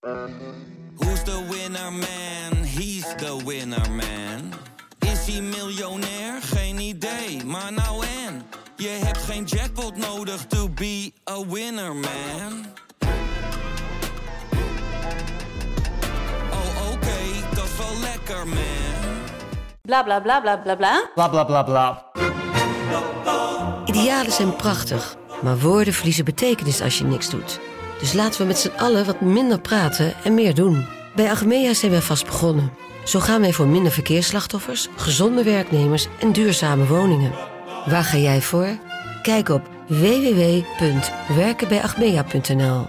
Who's the winner man? He's the winner man. Is hij miljonair? Geen idee, maar nou en. Je hebt geen jackpot nodig to be a winner man. Oh oké, dat is wel lekker man. Bla bla bla bla bla bla. Bla bla bla bla. Idealen zijn prachtig, maar woorden verliezen betekenis als je niks doet. Dus laten we met z'n allen wat minder praten en meer doen. Bij Agmea zijn we vast begonnen. Zo gaan wij voor minder verkeersslachtoffers, gezonde werknemers en duurzame woningen. Waar ga jij voor? Kijk op www.werkenbijagmea.nl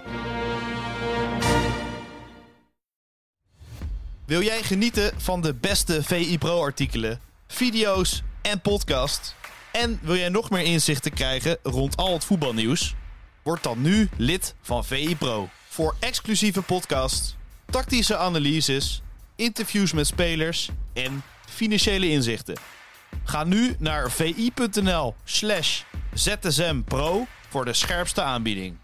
Wil jij genieten van de beste VI Pro-artikelen, video's en podcast? En wil jij nog meer inzichten krijgen rond al het voetbalnieuws? Word dan nu lid van VI Pro. Voor exclusieve podcasts, tactische analyses, interviews met spelers en financiële inzichten. Ga nu naar vi.nl slash zsmpro voor de scherpste aanbieding.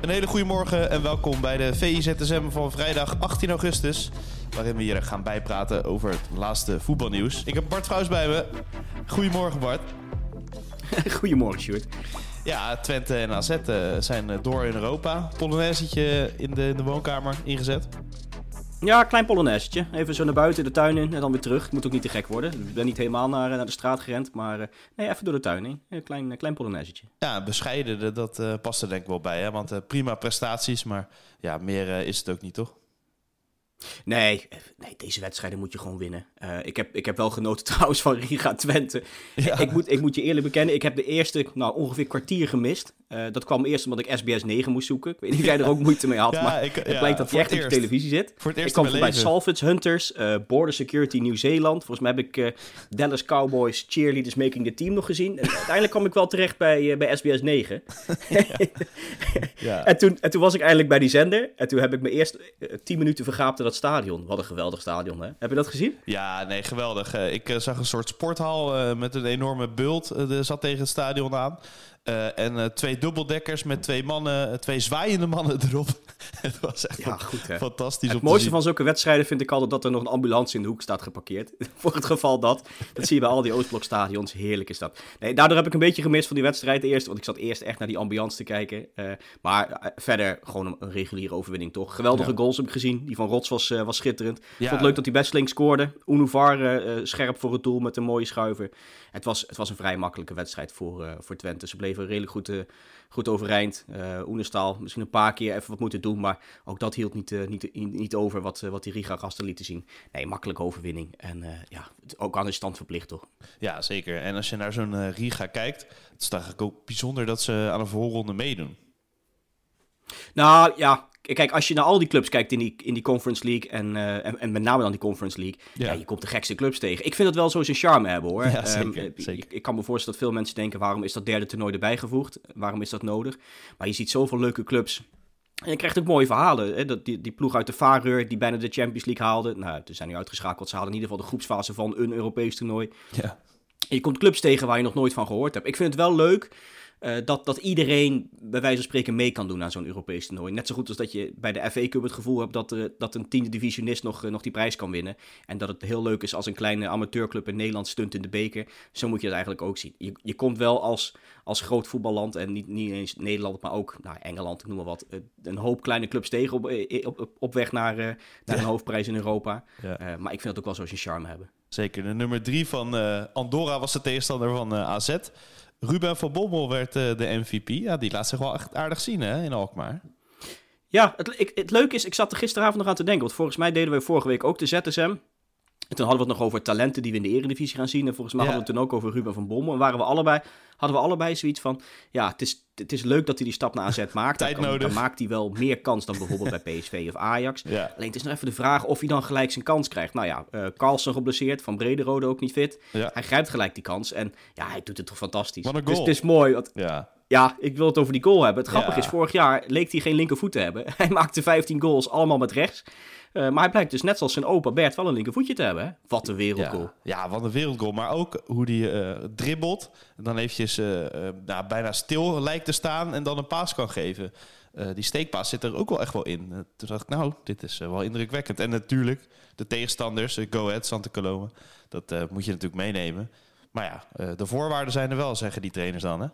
Een hele goede morgen en welkom bij de VIZSM van vrijdag 18 augustus. Waarin we hier gaan bijpraten over het laatste voetbalnieuws. Ik heb Bart Vrouws bij me. Goedemorgen Bart. Goedemorgen, Sjoerd. Ja, Twente en AZ eh, zijn eh, door in Europa. Polonaisetje in de, in de woonkamer ingezet. Ja, klein polonaisetje. Even zo naar buiten, de tuin in en dan weer terug. Het moet ook niet te gek worden. Ik ben niet helemaal naar, naar de straat gerend, maar eh, nee, even door de tuin in. Een klein, klein polonaisetje. Ja, bescheiden, dat eh, past er denk ik wel bij. Hè? Want eh, prima prestaties, maar ja, meer eh, is het ook niet, toch? Nee, nee, deze wedstrijden moet je gewoon winnen. Eh, ik, heb, ik heb wel genoten trouwens van Riga Twente. Ja. Ik, moet, ik moet je eerlijk bekennen, ik heb de eerste nou, ongeveer kwartier gemist. Eh, dat kwam eerst omdat ik SBS 9 moest zoeken. Ik weet niet of jij er ook moeite mee had, Ja, maar ik- het ja, blijkt dat hij echt op de televisie zit. Voor het eerst ik kwam voorbij. Salvage Hunters, eh, Border Security Nieuw-Zeeland. Volgens mij heb ik Dallas Cowboys Cheerleaders Making the Team nog gezien. En uiteindelijk kwam ik wel terecht bij, bij SBS 9. Ja. En toen, en toen was ik eindelijk bij die zender. En toen heb ik me eerst tien minuten vergaapt in stadion. Wat een geweldig stadion, hè? Heb je dat gezien? Ja, nee, geweldig. Eh, ik eh, zag een soort sporthal eh, met een enorme bult. zat tegen het stadion aan. Eh, en eh, twee dubbeldekkers met twee mannen, eh, twee zwaaiende mannen erop. het was echt Ja, goed, hè? fantastisch Het te mooiste van zulke wedstrijden vind ik altijd dat er nog een ambulance in de hoek staat geparkeerd. Voor het geval dat. Dat zie je bij al die Oostblokstadions. Heerlijk is dat. Nee, daardoor heb ik een beetje gemist van die wedstrijd eerst. Want ik zat eerst echt naar die ambulance te kijken. Eh, maar verder gewoon een, een reguliere overwinning toch. Geweldige Ja. goals heb ik gezien. Die van Rots was, eh, was schitterend. Ik vond het leuk dat hij best flink scoorde. Unuvar scherp voor het doel met een mooie schuiver. Het was, het was een vrij makkelijke wedstrijd voor, eh, voor Twente. Ze bleven redelijk goed, eh, goed overeind. Oenestal misschien een paar keer even wat moeten doen. Maar ook dat hield niet, eh, niet, niet over wat, wat die Riga-gasten lieten zien. Nee, makkelijke overwinning. En ja, ook aan de stand verplicht toch. Ja, zeker. En als je naar zo'n Riga kijkt, het is eigenlijk ook bijzonder dat ze aan een voorronde meedoen. Nou ja, kijk, als je naar al die clubs kijkt in die, in die Conference League en, eh, en, en met name dan die Conference League, Ja. ja. je komt de gekste clubs tegen. Ik vind dat wel zo zijn charme hebben hoor. Ja, Ehm, zeker, eh, zeker. Ik, ik kan me voorstellen dat veel mensen denken, waarom is dat derde toernooi erbij gevoegd? Waarom is dat nodig? Maar je ziet zoveel leuke clubs. En je krijgt ook mooie verhalen. Hè? Dat die, die ploeg uit de Vareur die bijna de Champions League haalde. Nou, ze zijn nu uitgeschakeld. Ze haalden in ieder geval de groepsfase van een Europees toernooi. Ja. En je komt clubs tegen waar je nog nooit van gehoord hebt. Ik vind het wel leuk eh, dat, dat iedereen bij wijze van spreken mee kan doen aan zo'n Europees toernooi. Net zo goed als dat je bij de FA Cup het gevoel hebt dat, er, dat een tiende divisionist nog, eh, nog die prijs kan winnen. En dat het heel leuk is als een kleine amateurclub in Nederland stunt in de beker. Zo moet je het eigenlijk ook zien. Je, je komt wel als, als groot voetballand en niet, niet eens Nederland, maar ook nou, Engeland, ik noem maar wat. eh, Een hoop kleine clubs tegen op, eh, op, op, weg naar, eh, naar een hoofdprijs in Europa. Ja. Eh, maar ik vind het ook wel zo zijn charme hebben. Zeker. De nummer drie van eh, Andorra was de tegenstander van eh, AZ. Ruben van Bommel werd eh, de MVP. Ja, die laat zich wel echt aardig zien hè, in Alkmaar. Ja, het, het leuke is, ik zat er gisteravond nog aan te denken. Want volgens mij deden we vorige week ook de ZSM. En toen hadden we het nog over talenten die we in de eredivisie gaan zien. En volgens mij Ja. hadden we het toen ook over Ruben van Bommel. En waren we allebei, hadden we allebei zoiets van... Ja, het is, het is leuk dat hij die stap naar AZ maakt. Tijd dan, kan- nodig. dan maakt hij wel meer kans dan bijvoorbeeld bij PSV of Ajax. Ja. Alleen het is nog even de vraag of hij dan gelijk zijn kans krijgt. Nou ja, eh Carlsen geblesseerd, Van Brederode ook niet fit. Ja. Hij grijpt gelijk die kans. En ja, hij doet het toch fantastisch. Wat een Het is- goal. Het is mooi. want Ja. Ja, ik wil het over die goal hebben. Het grappige Ja. is, vorig jaar leek hij geen linkervoet te hebben. Hij maakte 15 goals, allemaal met rechts. Eh, maar hij blijkt dus net zoals zijn opa Bert wel een linkervoetje te hebben. Hè? Wat een wereldgoal. Ja, ja, wat een wereldgoal. Maar ook hoe die eh, dribbelt. En dan eventjes eh, nou, bijna stil lijkt te staan en dan een paas kan geven. Die steekpaas zit er ook wel echt wel in. Toen dacht ik, nou, dit is wel indrukwekkend. En natuurlijk, de tegenstanders, Go Ahead, Santa Coloma. Dat moet je natuurlijk meenemen. Maar ja, de voorwaarden zijn er wel, zeggen die trainers dan, hè?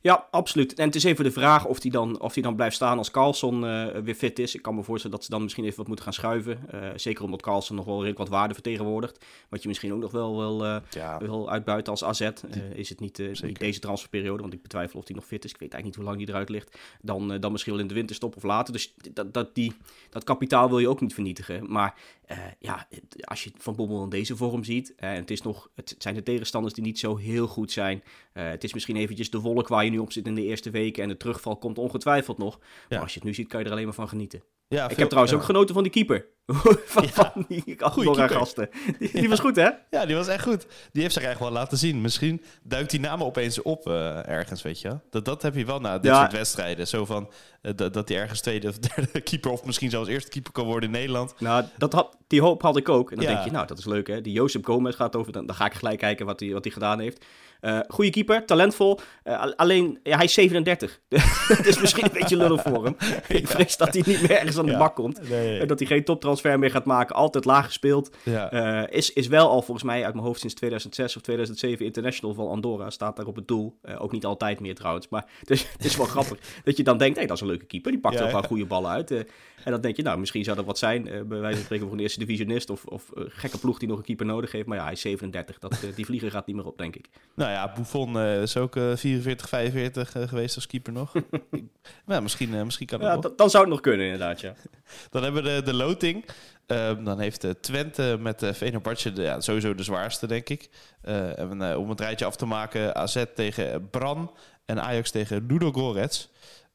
Ja, absoluut. En het is even de vraag of hij dan, of die dan blijft staan als Carlson eh, weer fit is. Ik kan me voorstellen dat ze dan misschien even wat moeten gaan schuiven. Eh, zeker omdat Carlson nog wel redelijk wat waarde vertegenwoordigt. Wat je misschien ook nog wel wil, eh, Ja, wil uitbuiten als AZ. Is het niet, deze transferperiode, want ik betwijfel of hij nog fit is. Ik weet eigenlijk niet hoe lang hij eruit ligt. Dan, dan misschien wel in de winterstop of later. Dus dat, dat, die, dat kapitaal wil je ook niet vernietigen. Maar eh, ja, als je Van Bommel in deze vorm ziet. eh, en het, is nog, het zijn de tegenstanders die niet zo heel goed zijn. Eh, het is misschien eventjes de wolk waar je nu op zit in de eerste weken. En de terugval komt ongetwijfeld nog. Maar als je het nu ziet, kan je er alleen maar van genieten. Ja ik veel- heb trouwens ja. ook genoten van die keeper. van, Ja. van die Andorra gasten. Die, die was goed, hè? Ja, die was echt goed. Die heeft zich eigenlijk wel laten zien. Misschien duikt die naam opeens op eh, ergens, weet je. Dat, dat heb je wel na dit soort wedstrijden. Zo van, eh, dat, dat hij ergens tweede of derde keeper... of misschien zelfs eerste keeper kan worden in Nederland. Nou, dat had, die hoop had ik ook. En dan denk je, nou, dat is leuk hè. Die Josep Gomez gaat over, dan, dan ga ik gelijk kijken wat hij wat hij gedaan heeft. Eh goede keeper, talentvol. Eh, al- alleen, ja, hij is 37. dat is misschien een beetje lullig voor hem. Ik vrees dat hij niet meer ergens aan de Ja. bak komt. Nee. En dat hij geen toptransfer meer gaat maken. Altijd laag gespeeld. Eh, is, is wel al volgens mij uit mijn hoofd sinds 2006 of 2007 international van Andorra. Staat daar op het doel. Eh, ook niet altijd meer trouwens. Maar het is, het is wel grappig dat je dan denkt, hey, dat is een leuke keeper. Die pakt ook wel goede ballen uit. En dan denk je, nou, misschien zou dat wat zijn. eh, bij wijze van spreken voor een eerste divisionist. Of, of eh, gekke ploeg die nog een keeper nodig heeft. Maar ja, hij is 37. Dat, eh, die vlieger gaat niet meer op, denk ik. Nou ja, Buffon is ook eh, 44, 45 eh, geweest als keeper nog. nou, misschien, misschien kan dat Ja, nog. dan zou het nog kunnen, inderdaad, ja. Dan hebben we de, de loting. Ehm, dan heeft Twente met uh, Venerbatje de, ja, sowieso de zwaarste, denk ik. En, om het rijtje af te maken, AZ tegen Bran en Ajax tegen Ludo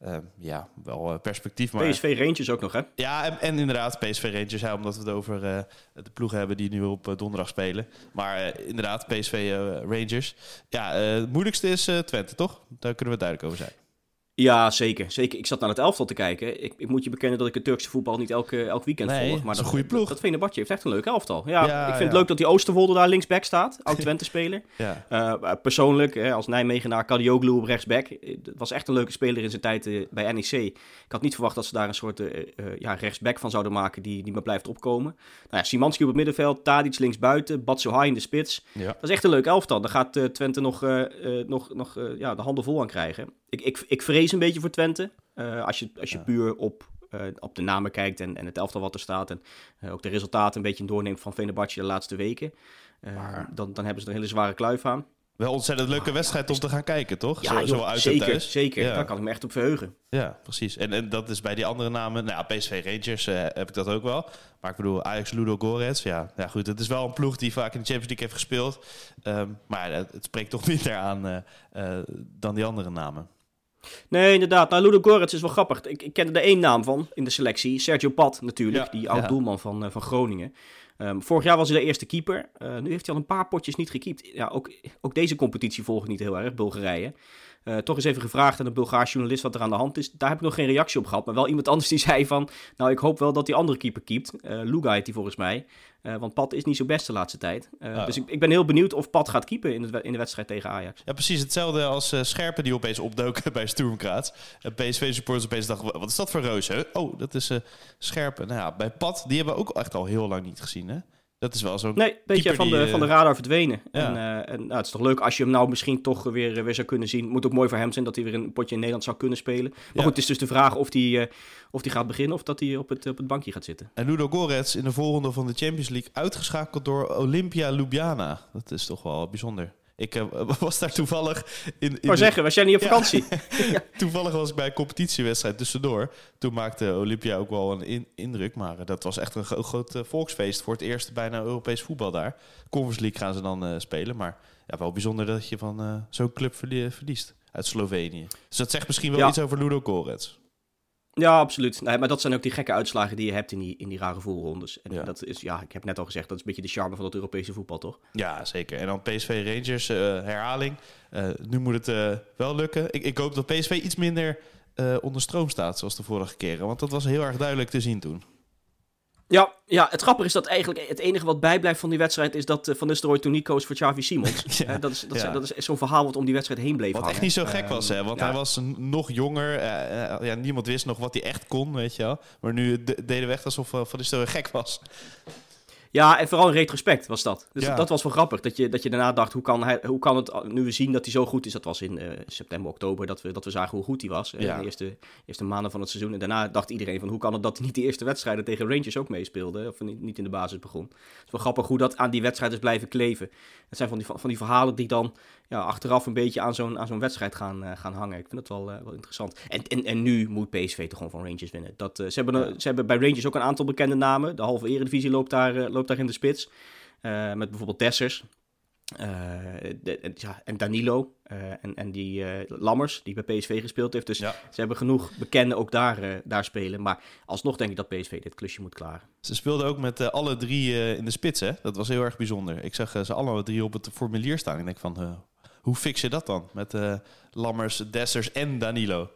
Ehm, ja, wel eh, perspectief, maar... PSV Rangers ook nog, hè? Ja, en, en inderdaad, PSV Rangers, ja, omdat we het over eh, de ploegen hebben die nu op eh, donderdag spelen. Maar inderdaad, PSV Rangers. Ja, het moeilijkste is Twente, toch? Daar kunnen we duidelijk over zijn. Ja, zeker. zeker. Ik zat naar het elftal te kijken. Ik, ik moet je bekennen dat ik het Turkse voetbal niet elke, elk weekend Nee, volg. dat Maar is een goede ploeg. Dat Venerbahce heeft echt een leuk elftal. Ja, Ja, ik vind ja. het leuk dat die Oosterwolde daar linksback staat. Oud-Twente-speler. Ja, Eh, persoonlijk, hè, als Nijmegenaar, Kadioglu op rechtsback. Eh, Het was echt een leuke speler in zijn tijd eh, bij NEC. Ik had niet verwacht dat ze daar een soort eh, eh, ja, rechtsback van zouden maken die, die me blijft opkomen. Nou ja, Simanski op het middenveld, Tadic linksbuiten, Batsuhai in de spits. ja. Dat is echt een leuk elftal. Daar gaat eh, Twente nog, eh, eh, nog, nog eh, ja, de handen vol aan krijgen. Ik, ik, ik vrees een beetje voor Twente. Eh, als je, als je Ja. puur op, eh, op de namen kijkt en, en het elftal wat er staat. En eh, ook de resultaten een beetje doorneemt van Fenerbahce de laatste weken. Maar- dan, dan hebben ze er een hele zware kluif aan. Wel ontzettend leuke wedstrijd om te gaan kijken, toch? Zo, Ja, zo joh, uit en zeker, thuis. zeker. Ja. Daar kan ik me echt op verheugen. Ja, precies. En, en dat is bij die andere namen. Nou ja, PSV Rangers eh, heb ik dat ook wel. Maar ik bedoel, Ajax Ludo Gorets. Ja, ja, goed. Het is wel een ploeg die vaak in de Champions League heeft gespeeld. Ehm, maar het, het spreekt toch minder aan dan die andere namen. Nee, inderdaad. Nou, Ludo Goretz is wel grappig. Ik, ik kende er één naam van in de selectie. Sergio Pat natuurlijk, Ja, die ja. oud-doelman van, eh, van Groningen. Ehm, vorig jaar was hij de eerste keeper. Eh, nu heeft hij al een paar potjes niet gekiept. Ja, ook, ook deze competitie volg ik niet heel erg, Bulgarije. Eh, toch eens even gevraagd aan een Bulgaarse journalist wat er aan de hand is. Daar heb ik nog geen reactie op gehad. Maar wel iemand anders die zei van... Nou, ik hoop wel dat die andere keeper keept. Eh Luga heet die volgens mij. Eh, want Pat is niet zo best de laatste tijd. Ah. Dus ik, ik ben heel benieuwd of Pat gaat keepen in, we- in de wedstrijd tegen Ajax. Ja, precies hetzelfde als Scherpen die opeens opdoken bij Sturm Graz. En PSV-supporters opeens dachten, wat is dat voor hè? Oh, dat is Scherpen. Nou ja, bij Pat, die hebben we ook echt al heel lang niet gezien, hè? Dat is wel zo'n... Nee, een beetje van de, die, eh, van de radar verdwenen. ja. En, eh, en nou, het is toch leuk als je hem nou misschien toch weer, eh, weer zou kunnen zien. Moet ook mooi voor hem zijn dat hij weer een potje in Nederland zou kunnen spelen. Maar Ja. goed, het is dus de vraag of hij eh, of die gaat beginnen of dat hij op het, op het bankje gaat zitten. En Ludo Gorets in de volgende van de Champions League uitgeschakeld door Olympia Ljubljana. Dat is toch wel bijzonder. Ik eh, was daar toevallig in. in de- zeggen, was jij niet op Ja. vakantie? Toevallig was ik bij een competitiewedstrijd tussendoor. Toen maakte Olympia ook wel een in- indruk. Maar eh, dat was echt een gro- groot eh, volksfeest. Voor het eerst bijna Europees voetbal daar. Conference League gaan ze dan spelen. Maar ja, wel bijzonder dat je van zo'n club verlie- verliest. Uit Slovenië. Dus dat zegt misschien wel Ja. iets over Ludo Gorets. Ja, absoluut. Nee, maar dat zijn ook die gekke uitslagen die je hebt in die, in die rare voelrondes. En Ja. dat is, ja, ik heb net al gezegd, dat is een beetje de charme van het Europese voetbal, toch? Ja, zeker. En dan PSV Rangers, eh, herhaling. Eh, nu moet het eh, wel lukken. Ik, ik hoop dat PSV iets minder onder stroom staat, zoals de vorige keren. Want dat was heel erg duidelijk te zien toen. Ja, ja, het grappige is dat eigenlijk het enige wat bijblijft van die wedstrijd is dat eh, Van Nistelrooy toen niet koos voor Xavi Simons. Ja, Eh, dat is, dat, is- ja. dat is zo'n verhaal wat om die wedstrijd heen bleef Wat hangen. echt niet zo gek was, hè? Want ja. hij was nog jonger. eh, ja, niemand wist nog wat hij echt kon, weet je wel. Maar nu de- deden we echt alsof Van Nistelrooy gek was. Ja, en vooral in retrospect was dat. Dus Ja. dat was wel grappig. Dat je, dat je daarna dacht, hoe kan, hij, hoe kan het, nu we zien dat hij zo goed is. Dat was in eh, september, oktober, dat we, dat we zagen hoe goed hij was. eh, Ja. De eerste, eerste maanden van het seizoen. En daarna dacht iedereen van, hoe kan het dat hij niet de eerste wedstrijden tegen Rangers ook meespeelde. Of niet, niet in de basis begon. Het is wel grappig hoe dat aan die wedstrijd is blijven kleven. Het zijn van die, van die verhalen die dan ja, achteraf een beetje aan zo'n, aan zo'n wedstrijd gaan, eh, gaan hangen. Ik vind dat wel, eh, wel interessant. En, en, en nu moet PSV toch gewoon van Rangers winnen. Dat, eh, ze, hebben, ze hebben bij Rangers ook een aantal bekende namen. De halve eredivisie loopt daar, loopt daar in de spits. Met bijvoorbeeld Dessers. De- ja, en Danilo. en, en die Lammers, die bij PSV gespeeld heeft. Dus Ja. ze hebben genoeg bekenden ook daar, daar spelen. Maar alsnog denk ik dat PSV dit klusje moet klaren. Ze speelden ook met alle drie in de spits, hè? Dat was heel erg bijzonder. Ik zag ze alle drie op het formulier staan. Ik denk van, hoe fix je dat dan? Met eh, Lammers, Dessers en Danilo.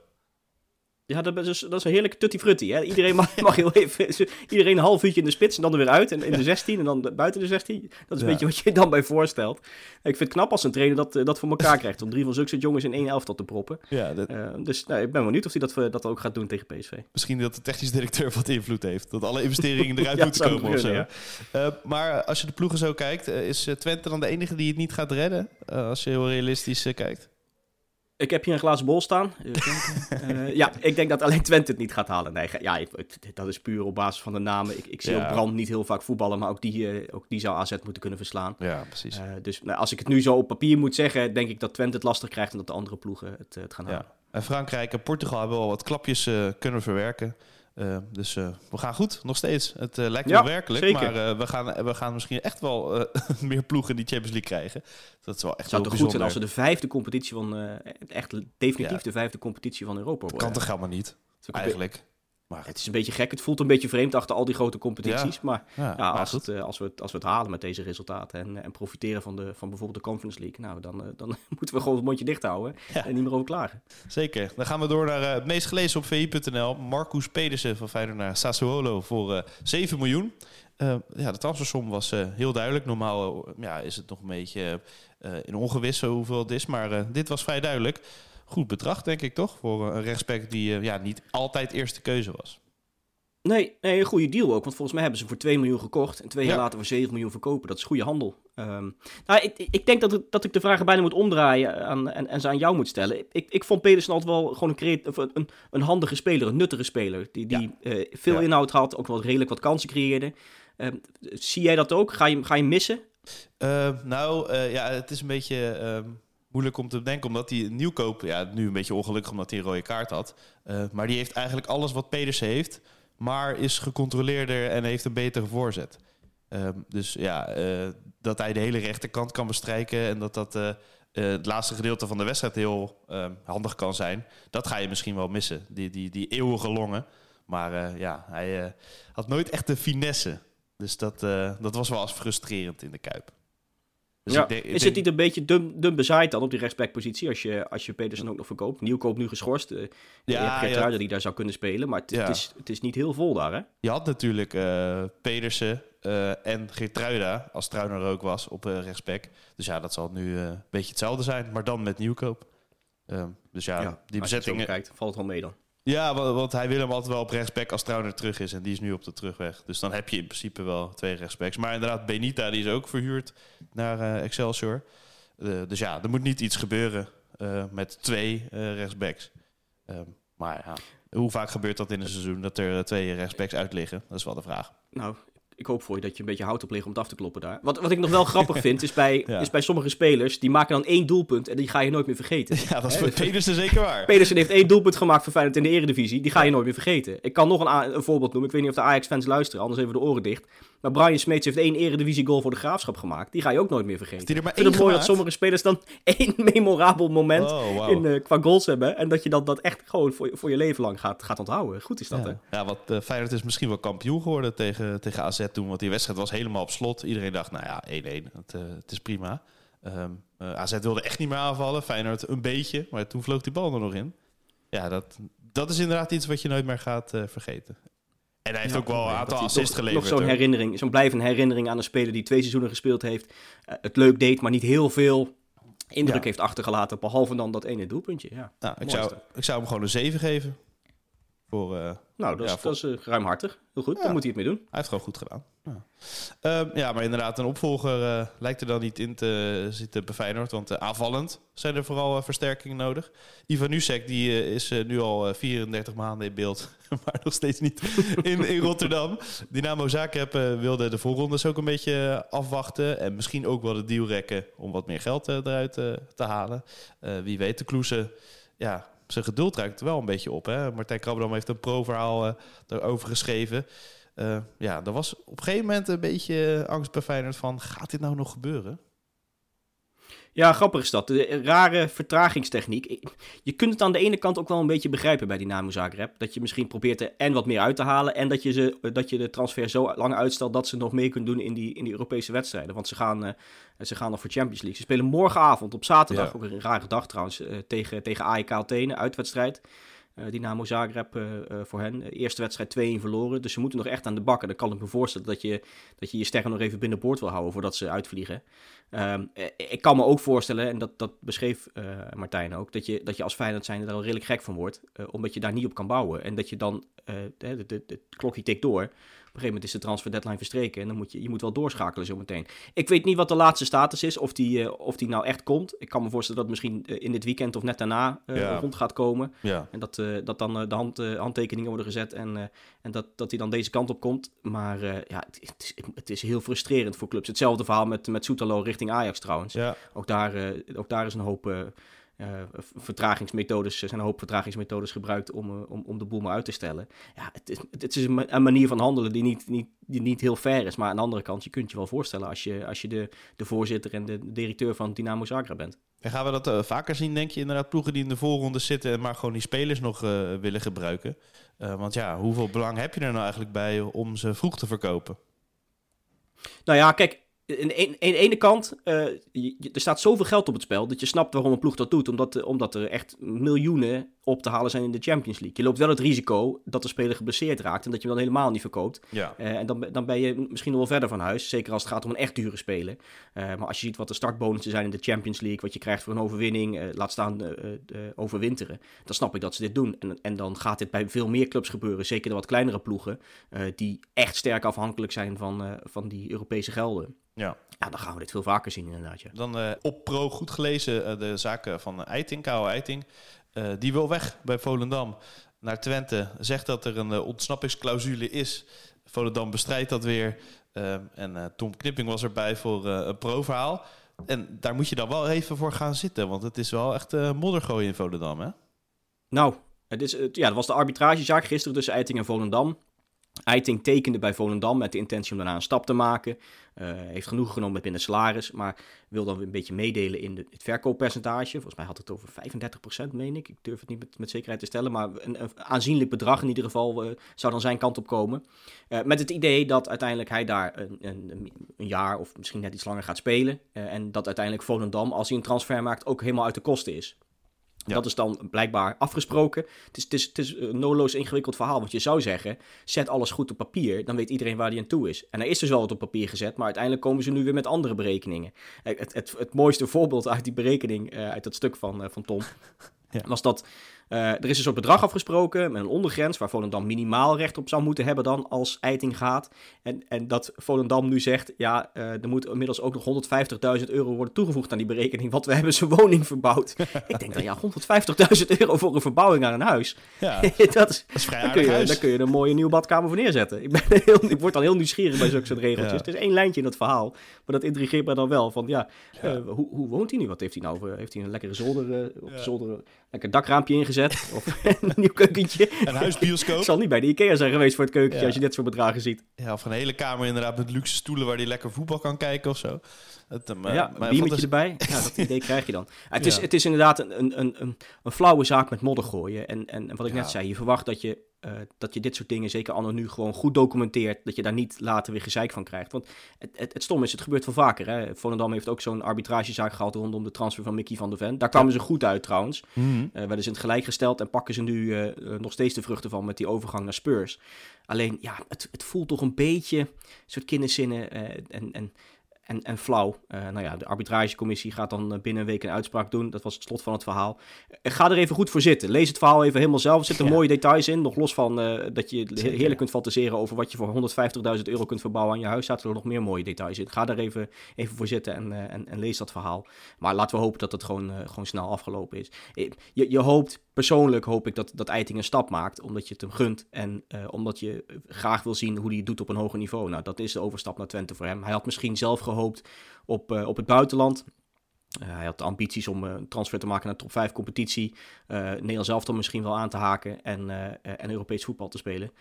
Ja, dat is, dat is een heerlijke tutti frutti. Hè? Iedereen mag, mag heel even, iedereen een half uurtje in de spits en dan er weer uit. En in de 16 en dan buiten de 16. Dat is een Ja. beetje wat je dan bij voorstelt. Ik vind het knap als een trainer dat, eh, dat voor elkaar krijgt. Om drie van zulke jongens in één elftal te proppen. Ja, dat, Eh, dus nou, ik ben benieuwd of hij dat, eh, dat ook gaat doen tegen PSV. misschien dat de technisch directeur wat invloed heeft. Dat alle investeringen eruit Ja, moeten komen of zo. Eh, maar als je de ploegen zo kijkt, is Twente dan de enige die het niet gaat redden? Als je heel realistisch kijkt. Ik heb hier een glazen bol staan. Eh, ja, ik denk dat alleen Twente het niet gaat halen. Nee, ja, ik- dat is puur op basis van de namen. Ik, ik zie Ja. ook Brand niet heel vaak voetballen, maar ook die, eh, ook die zou AZ moeten kunnen verslaan. Ja, precies. Eh, dus nou, als ik het nu zo op papier moet zeggen, denk ik dat Twente het lastig krijgt en dat de andere ploegen het, het gaan halen. Ja. En Frankrijk en Portugal hebben wel wat klapjes kunnen verwerken. Eh, dus eh, we gaan goed, nog steeds. Het eh, lijkt Ja, wel werkelijk, zeker. maar we, gaan, we gaan misschien echt wel meer ploegen die Champions League krijgen. Dat is wel echt Het zou heel toch goed zijn als we de vijfde competitie van, echt definitief Ja. de vijfde competitie van Europa Dat worden. kan toch helemaal niet, eigenlijk. Maar Het is een beetje gek, het voelt een beetje vreemd achter al die grote competities, maar ja, Ja, maar als, het, eh, als, we het, als we het halen met deze resultaten en, en profiteren van, de, van bijvoorbeeld de Conference League, nou, dan, eh, dan moeten we gewoon het mondje dicht houden en niet meer over klagen. Zeker. Dan gaan we door naar eh, het meest gelezen op vi.nl. Marcus Pedersen van Feyenoord naar Sassuolo voor eh 7 miljoen. Eh, ja, de transfersom was heel duidelijk. Normaal ja, is het nog een beetje in ongewis zo hoeveel het is. Maar dit was vrij duidelijk. Goed bedrag, denk ik toch? Voor een rechtsback die eh, ja, niet altijd eerste keuze was. Nee, nee, een goede deal ook, want volgens mij hebben ze voor 2 miljoen gekocht en twee jaar Ja. later voor 7 miljoen verkopen. Dat is goede handel. Ehm, nou, ik, ik denk dat, het- dat ik de vragen bijna moet omdraaien aan, en, en ze aan jou moet stellen. Ik, ik vond Pedersen altijd wel gewoon een, een, een handige speler, een nuttige speler, die, die eh, veel Ja. inhoud had, ook wel redelijk wat kansen creëerde. Ehm, zie jij dat ook? Ga je, ga je missen? Eh, nou, eh, ja, het is een beetje ehm, moeilijk om te bedenken, omdat hij nieuwkoop, ja, nu een beetje ongelukkig omdat hij een rode kaart had. Eh, maar die heeft eigenlijk alles wat Pedersen heeft, maar is gecontroleerder en heeft een betere voorzet. Ehm, dus ja, eh, dat hij de hele rechterkant kan bestrijken en dat dat eh, het laatste gedeelte van de wedstrijd heel ehm, handig kan zijn, dat ga je misschien wel missen. Die, die, die eeuwige longen. Maar ja, hij had nooit echt de finesse. Dus dat, dat was wel eens frustrerend in de Kuip. Dus ja. ik denk- ik is het niet een beetje dum, dum bezaaid dan op die rechtsbackpositie als je, als je Pedersen ook nog verkoopt? Nieuwkoop nu geschorst. eh, je hebt Ja, Geertruiden ja. die daar zou kunnen spelen, maar het, Ja. het, is, het is niet heel vol daar, hè? je had natuurlijk eh, Pedersen eh, en Geertruida, als Truin er ook was, op uh, rechtsback. Dus ja, dat zal nu een beetje hetzelfde zijn, maar dan met nieuwkoop. Ehm, dus ja, die als je het zo bezettingen... kijkt, valt het wel mee dan. Ja, wa- want hij wil hem altijd wel op rechtsback als Trauner terug is. En die is nu op de terugweg. Dus dan heb je in principe wel twee rechtsbacks. Maar inderdaad, Benita die is ook verhuurd naar eh, Excelsior. Eh, dus ja, er moet niet iets gebeuren eh, met twee rechtsbacks. Ehm, maar ja, hoe vaak gebeurt dat in een seizoen dat er twee rechtsbacks uit liggen? Dat is wel de vraag. Nou, ik hoop voor je dat je een beetje hout op ligt om het af te kloppen daar. Wat, wat ik nog wel grappig vind, is bij, Ja. is bij sommige spelers, die maken dan één doelpunt en die ga je nooit meer vergeten. Ja, dat is voor Pedersen zeker waar. Pedersen heeft één doelpunt gemaakt voor Feyenoord in de Eredivisie. Die ga je nooit meer vergeten. Ik kan nog een, een voorbeeld noemen. Ik weet niet of de Ajax-fans luisteren, anders even de oren dicht. Maar Brian Smeets heeft één eredivisie goal voor de Graafschap gemaakt. Die ga je ook nooit meer vergeten. die er maar ik vind het mooi dat sommige spelers dan één memorabel moment Oh, in, eh, qua goals hebben. En dat je dat, dat echt gewoon voor, je- voor je leven lang gaat, gaat onthouden. Goed is dat, hè? Ja, ja wat eh, Feyenoord is misschien wel kampioen geworden tegen, tegen AZ toen. Want die wedstrijd was helemaal op slot. Iedereen dacht, nou ja, 1-1. Het, eh, het is prima. Ehm, eh, AZ wilde echt niet meer aanvallen. Feyenoord een beetje. Maar toen vloog die bal er nog in. Ja, dat, dat is inderdaad iets wat je nooit meer gaat eh, vergeten. En hij heeft Ja, ook wel een aantal assists nog- geleverd. Nog zo'n herinnering, zo'n blijvende herinnering aan een speler die twee seizoenen gespeeld heeft. eh, het leuk deed, maar niet heel veel indruk Ja. heeft achtergelaten. Behalve dan dat ene doelpuntje. Ja. Nou, ik, zou, ik zou hem gewoon een 7 geven. Voor, eh, Nou, dat is, Ja, vol- dat is eh, ruimhartig. Heel goed, Ja. daar moet hij het mee doen. Hij heeft gewoon goed gedaan. Ja, Ehm, ja maar inderdaad, een opvolger eh, lijkt er dan niet in te zitten bij Feyenoord. Want eh, aanvallend zijn er vooral eh, versterkingen nodig. Ivan Nusek die, is nu al eh, 34 maanden in beeld, maar nog steeds niet in, in Rotterdam. Dynamo Zagreb wilde de voorrondes ook een beetje afwachten. En misschien ook wel de deal rekken om wat meer geld eruit te halen. Wie weet, de Kloesen, ja, zijn geduld ruikt wel een beetje op. Hè? Martijn Krabberdam heeft een pro-verhaal daarover geschreven. Eh, ja, er was op een gegeven moment een beetje eh, angst bij Feyenoord van... gaat dit nou nog gebeuren? Ja, grappig is dat. De rare vertragingstechniek. Je kunt het aan de ene kant ook wel een beetje begrijpen bij Dynamo Zagreb. Dat je misschien probeert er en wat meer uit te halen. En dat je, ze, dat je de transfer zo lang uitstelt dat ze nog mee kunnen doen in die, in die Europese wedstrijden. Want ze gaan, eh, ze gaan nog voor Champions League. Ze spelen morgenavond op zaterdag, Ja. ook een rare dag trouwens, eh, tegen, tegen AEK Athene, uitwedstrijd. Eh, Dynamo Zagreb eh, eh, voor hen. Eerste wedstrijd 2-1 verloren. Dus ze moeten nog echt aan de bakken. Dan kan ik me voorstellen dat je dat je, je sterren nog even binnenboord wil houden voordat ze uitvliegen. Ehm, eh, ik kan me ook voorstellen, en dat, dat beschreef Martijn ook, dat je, dat je als Feyenoord zijn daar wel redelijk gek van wordt. omdat je daar niet op kan bouwen. En dat je dan, de, klokje tikt door. Op een gegeven moment is de transfer deadline verstreken. En dan moet je, je moet wel doorschakelen zometeen. Ik weet niet wat de laatste status is, of die, eh, of die nou echt komt. Ik kan me voorstellen dat het misschien eh, in dit weekend of net daarna eh, Ja. rond gaat komen. Ja, En dat, dat dan de hand, handtekeningen worden gezet en, en dat, dat hij dan deze kant op komt. Maar ja, het, het is, het is heel frustrerend voor clubs. Hetzelfde verhaal met, met Soetalo richting Ajax trouwens. ja. Ook, daar, ook daar is een hoop eh, vertragingsmethodes, er zijn een hoop vertragingsmethodes gebruikt om, eh, om, om de boel maar uit te stellen. Ja, het is, het is een, ma- een manier van handelen die niet, niet, die niet heel fair is. Maar aan de andere kant, je kunt je wel voorstellen als je, als je de, de voorzitter en de directeur van Dynamo Zagreb bent. En gaan we dat eh, vaker zien, denk je? Inderdaad, ploegen die in de voorronde zitten... en maar gewoon die spelers nog willen gebruiken. Want ja, hoeveel belang heb je er nou eigenlijk bij om ze vroeg te verkopen? Nou ja, kijk, aan de ene kant, eh, er staat zoveel geld op het spel dat je snapt waarom een ploeg dat doet. Omdat, omdat er echt miljoenen op te halen zijn in de Champions League. Je loopt wel het risico dat de speler geblesseerd raakt en dat je hem dan helemaal niet verkoopt. Ja, Eh, en dan, ben- dan ben je misschien nog wel verder van huis. Zeker als het gaat om een echt dure speler. Eh, maar als je ziet wat de startbonussen zijn in de Champions League, wat je krijgt voor een overwinning, eh, laat staan overwinteren, dan snap ik dat ze dit doen. En, en dan gaat dit bij veel meer clubs gebeuren. Zeker de wat kleinere ploegen, die echt sterk afhankelijk zijn van, van die Europese gelden. ja. Ja, dan gaan we dit veel vaker zien inderdaad. Ja. Dan op pro goed gelezen de zaken van Eiting, Koude Eiting. Eh, die wil weg bij Volendam naar Twente. Zegt dat er een eh, ontsnappingsclausule is. Volendam bestrijdt dat weer. Eh, en Tom Knipping was erbij voor een pro-verhaal. En daar moet je dan wel even voor gaan zitten. Want het is wel echt eh modder gooien in Volendam, hè? Nou, het is, ja, dat was de arbitragezaak gisteren tussen Eiting en Volendam. Eiting tekende bij Volendam met de intentie om daarna een stap te maken. Eh, heeft genoeg genomen met binnen salaris, maar wil dan een beetje meedelen in het verkooppercentage. Volgens mij had het over 35%, meen ik. Ik durf het niet met, met zekerheid te stellen, maar een, aanzienlijk bedrag in ieder geval eh, zou dan zijn kant op komen. Eh, met het idee dat uiteindelijk hij daar een, een, een jaar of misschien net iets langer gaat spelen. En dat uiteindelijk Volendam, als hij een transfer maakt, ook helemaal uit de kosten is. Ja. Dat is dan blijkbaar afgesproken. Het is, het, is, het is een noodloos ingewikkeld verhaal. Want je zou zeggen, zet alles goed op papier. Dan weet iedereen waar hij aan toe is. En er is dus wel wat op papier gezet. Maar uiteindelijk komen ze nu weer met andere berekeningen. Eh, Het, het, het mooiste voorbeeld uit die berekening, eh, uit dat stuk van, eh, van Tom... Ja. was dat eh, er is een soort bedrag afgesproken met een ondergrens... waar Volendam minimaal recht op zou moeten hebben dan als Eiting gaat. En, en dat Volendam nu zegt... ja, eh, er moet inmiddels ook nog 150.000 euro worden toegevoegd aan die berekening... want we hebben zijn woning verbouwd. Ik denk dan, ja, 150.000 euro voor een verbouwing aan een huis. Ja, dat is, dat is vrij daar, kun je, huis. daar kun je een mooie nieuwe badkamer voor neerzetten. Ik, ben heel, ik word dan heel nieuwsgierig bij zulke soort regeltjes. Ja. Het is één lijntje in het verhaal, maar dat intrigeert mij dan wel. Van ja, Ja. eh, hoe, hoe woont hij nu? Wat heeft hij nou? Heeft hij een lekkere zolder, op de zolder lekker dakraampje ingezet? Gezet. Of een nieuw keukentje. Een huisbioscoop. Het zal niet bij de Ikea zijn geweest voor het keukentje Ja. als je dit soort bedragen ziet. Ja, of een hele kamer inderdaad met luxe stoelen waar hij lekker voetbal kan kijken of zo. Het, eh, maar- ja, maar een erbij. Ja, dat idee krijg je dan. Het, is, Ja. het is inderdaad een, een, een, een, een flauwe zaak met modder gooien. En, en, en wat ik Ja. net zei, je verwacht dat je, eh, dat je dit soort dingen, zeker anno nu, gewoon goed documenteert. Dat je daar niet later weer gezeik van krijgt. Want het, het, het stom is, het gebeurt wel vaker. Hè. Volendam heeft ook zo'n arbitragezaak gehad rondom de transfer van Mickey van der Ven. Daar kwamen ze goed uit trouwens. Mhm. Eh werden ze in het gelijk gesteld en pakken ze nu eh, nog steeds de vruchten van met die overgang naar Spurs. Alleen, ja, het, het voelt toch een beetje een soort kinderzinnen en, en, en, en flauw. Eh, nou ja, de arbitragecommissie gaat dan eh, binnen een week een uitspraak doen. Dat was het slot van het verhaal. Eh, ga er even goed voor zitten. Lees het verhaal even helemaal zelf. Er zitten Ja. mooie details in. Nog los van dat je heerlijk kunt fantaseren over wat je voor 150.000 euro kunt verbouwen aan je huis. Zaten er nog meer mooie details in. Ga er even, even voor zitten en, en, en lees dat verhaal. Maar laten we hopen dat het gewoon, gewoon snel afgelopen is. Je, je hoopt, persoonlijk hoop ik dat, dat Eiting een stap maakt. Omdat je het hem gunt. En omdat je graag wil zien hoe hij het doet op een hoger niveau. Nou, dat is de overstap naar Twente voor hem. Hij had misschien zelf gehoopt op, eh, op het buitenland. Eh, hij had de ambities om eh, een transfer te maken naar top 5 competitie. eh Nederlands elftal misschien wel aan te haken en, en Europees voetbal te spelen.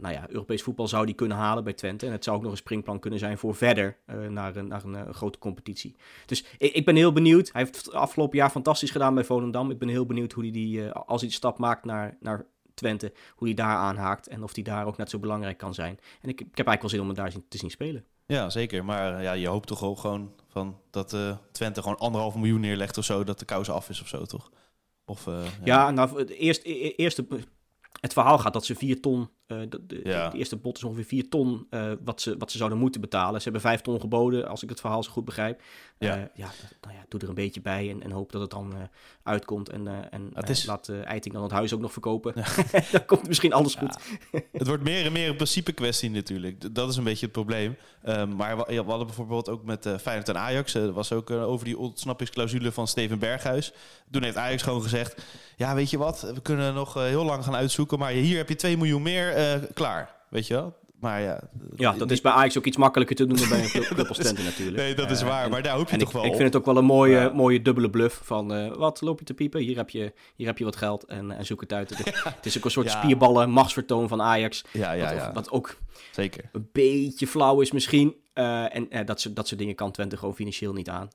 Nou ja, Europees voetbal zou die kunnen halen bij Twente. En het zou ook nog een springplan kunnen zijn voor verder naar, een, naar een grote competitie. Dus ik, ik ben heel benieuwd. Hij heeft het afgelopen jaar fantastisch gedaan bij Volendam. Ik ben heel benieuwd hoe hij die, als hij de stap maakt naar, naar Twente, hoe hij daar aanhaakt. En of hij daar ook net zo belangrijk kan zijn. En ik, ik heb eigenlijk wel zin om hem daar te zien spelen. Ja, zeker. Maar eh, ja, je hoopt toch ook gewoon van dat eh, Twente gewoon anderhalf miljoen neerlegt of zo, dat de kous af is of zo, toch? Of, eh, Ja, nou, het eerste, e- eerste, het verhaal gaat dat ze 4 ton, eh, de, de, Ja. de eerste bod is ongeveer 4 ton eh, wat, ze, wat ze zouden moeten betalen. Ze hebben 5 ton geboden, als ik het verhaal zo goed begrijp. Ja. ja. ja, nou ja, doe er een beetje bij en, en hoop dat het dan eh, uitkomt. En, eh, en Het eh, is- laat eh, Eiting dan het huis ook nog verkopen. dan komt misschien alles goed. Het wordt meer en meer een principe kwestie natuurlijk. Dat is een beetje het probleem. Ehm, maar we, ja, we hadden bijvoorbeeld ook met eh Feyenoord en Ajax. Er was ook eh, over die ontsnappingsclausule van Steven Berghuis. Toen heeft Ajax gewoon gezegd... Ja, weet je wat? We kunnen nog eh, heel lang gaan uitzoeken. Maar hier heb je 2 miljoen meer. Eh, klaar. Weet je wel? Maar ja... Ja, dat is bij Ajax ook iets makkelijker te doen dan bij een club, als Twente natuurlijk. Nee, dat is Eh, waar. Maar daar hoop je toch ik, wel ik vind het ook wel een mooie, Ja. mooie dubbele bluff van eh, wat loop je te piepen? Hier heb je, hier heb je wat geld en, en zoek het uit. Het, het is ook een soort Ja. spierballen, machtsvertoon van Ajax. Ja, ja, wat, ja. wat ook Zeker. een beetje flauw is misschien. En dat, soort, dat soort dingen kan Twente gewoon financieel niet aan.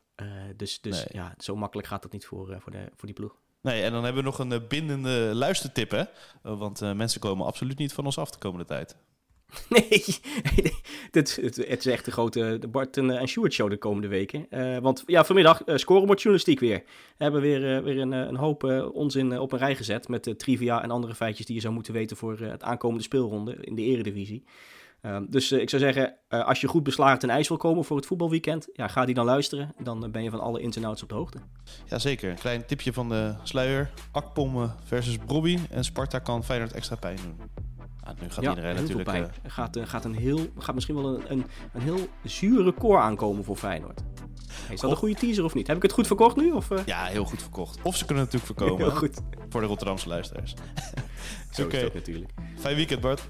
Dus dus Nee. ja, zo makkelijk gaat dat niet voor, voor, de, voor die ploeg. Nee, en dan hebben we nog een eh, bindende luistertip, hè? Eh, want eh, mensen komen absoluut niet van ons af de komende tijd. Nee, het, is echt de grote Bart en, en Stuart show de komende weken. Want ja, vanmiddag uh, scorebordjournalistiek weer. We hebben weer, weer een, een hoop onzin op een rij gezet met trivia en andere feitjes die je zou moeten weten voor het aankomende speelronde in de eredivisie. Ehm, dus eh, ik zou zeggen, eh, als je goed beslagen ten ijs wil komen voor het voetbalweekend, ja, ga die dan luisteren. Dan eh, ben je van alle ins en outs op de hoogte. Jazeker, een klein tipje van de sluier. Akpom versus Brobby en Sparta kan Feyenoord extra pijn doen. Ah, nu gaat ja, iedereen natuurlijk... pijn. gaat, gaat, een heel, gaat misschien wel een, een, een heel zuur record aankomen voor Feyenoord. Is dat een goede teaser of niet? Heb ik het goed verkocht nu? Of, ja, heel goed verkocht. Of ze kunnen natuurlijk voorkomen Heel goed. voor de Rotterdamse luisteraars. Zo Oké. is het ook natuurlijk. Fijn weekend, Bart.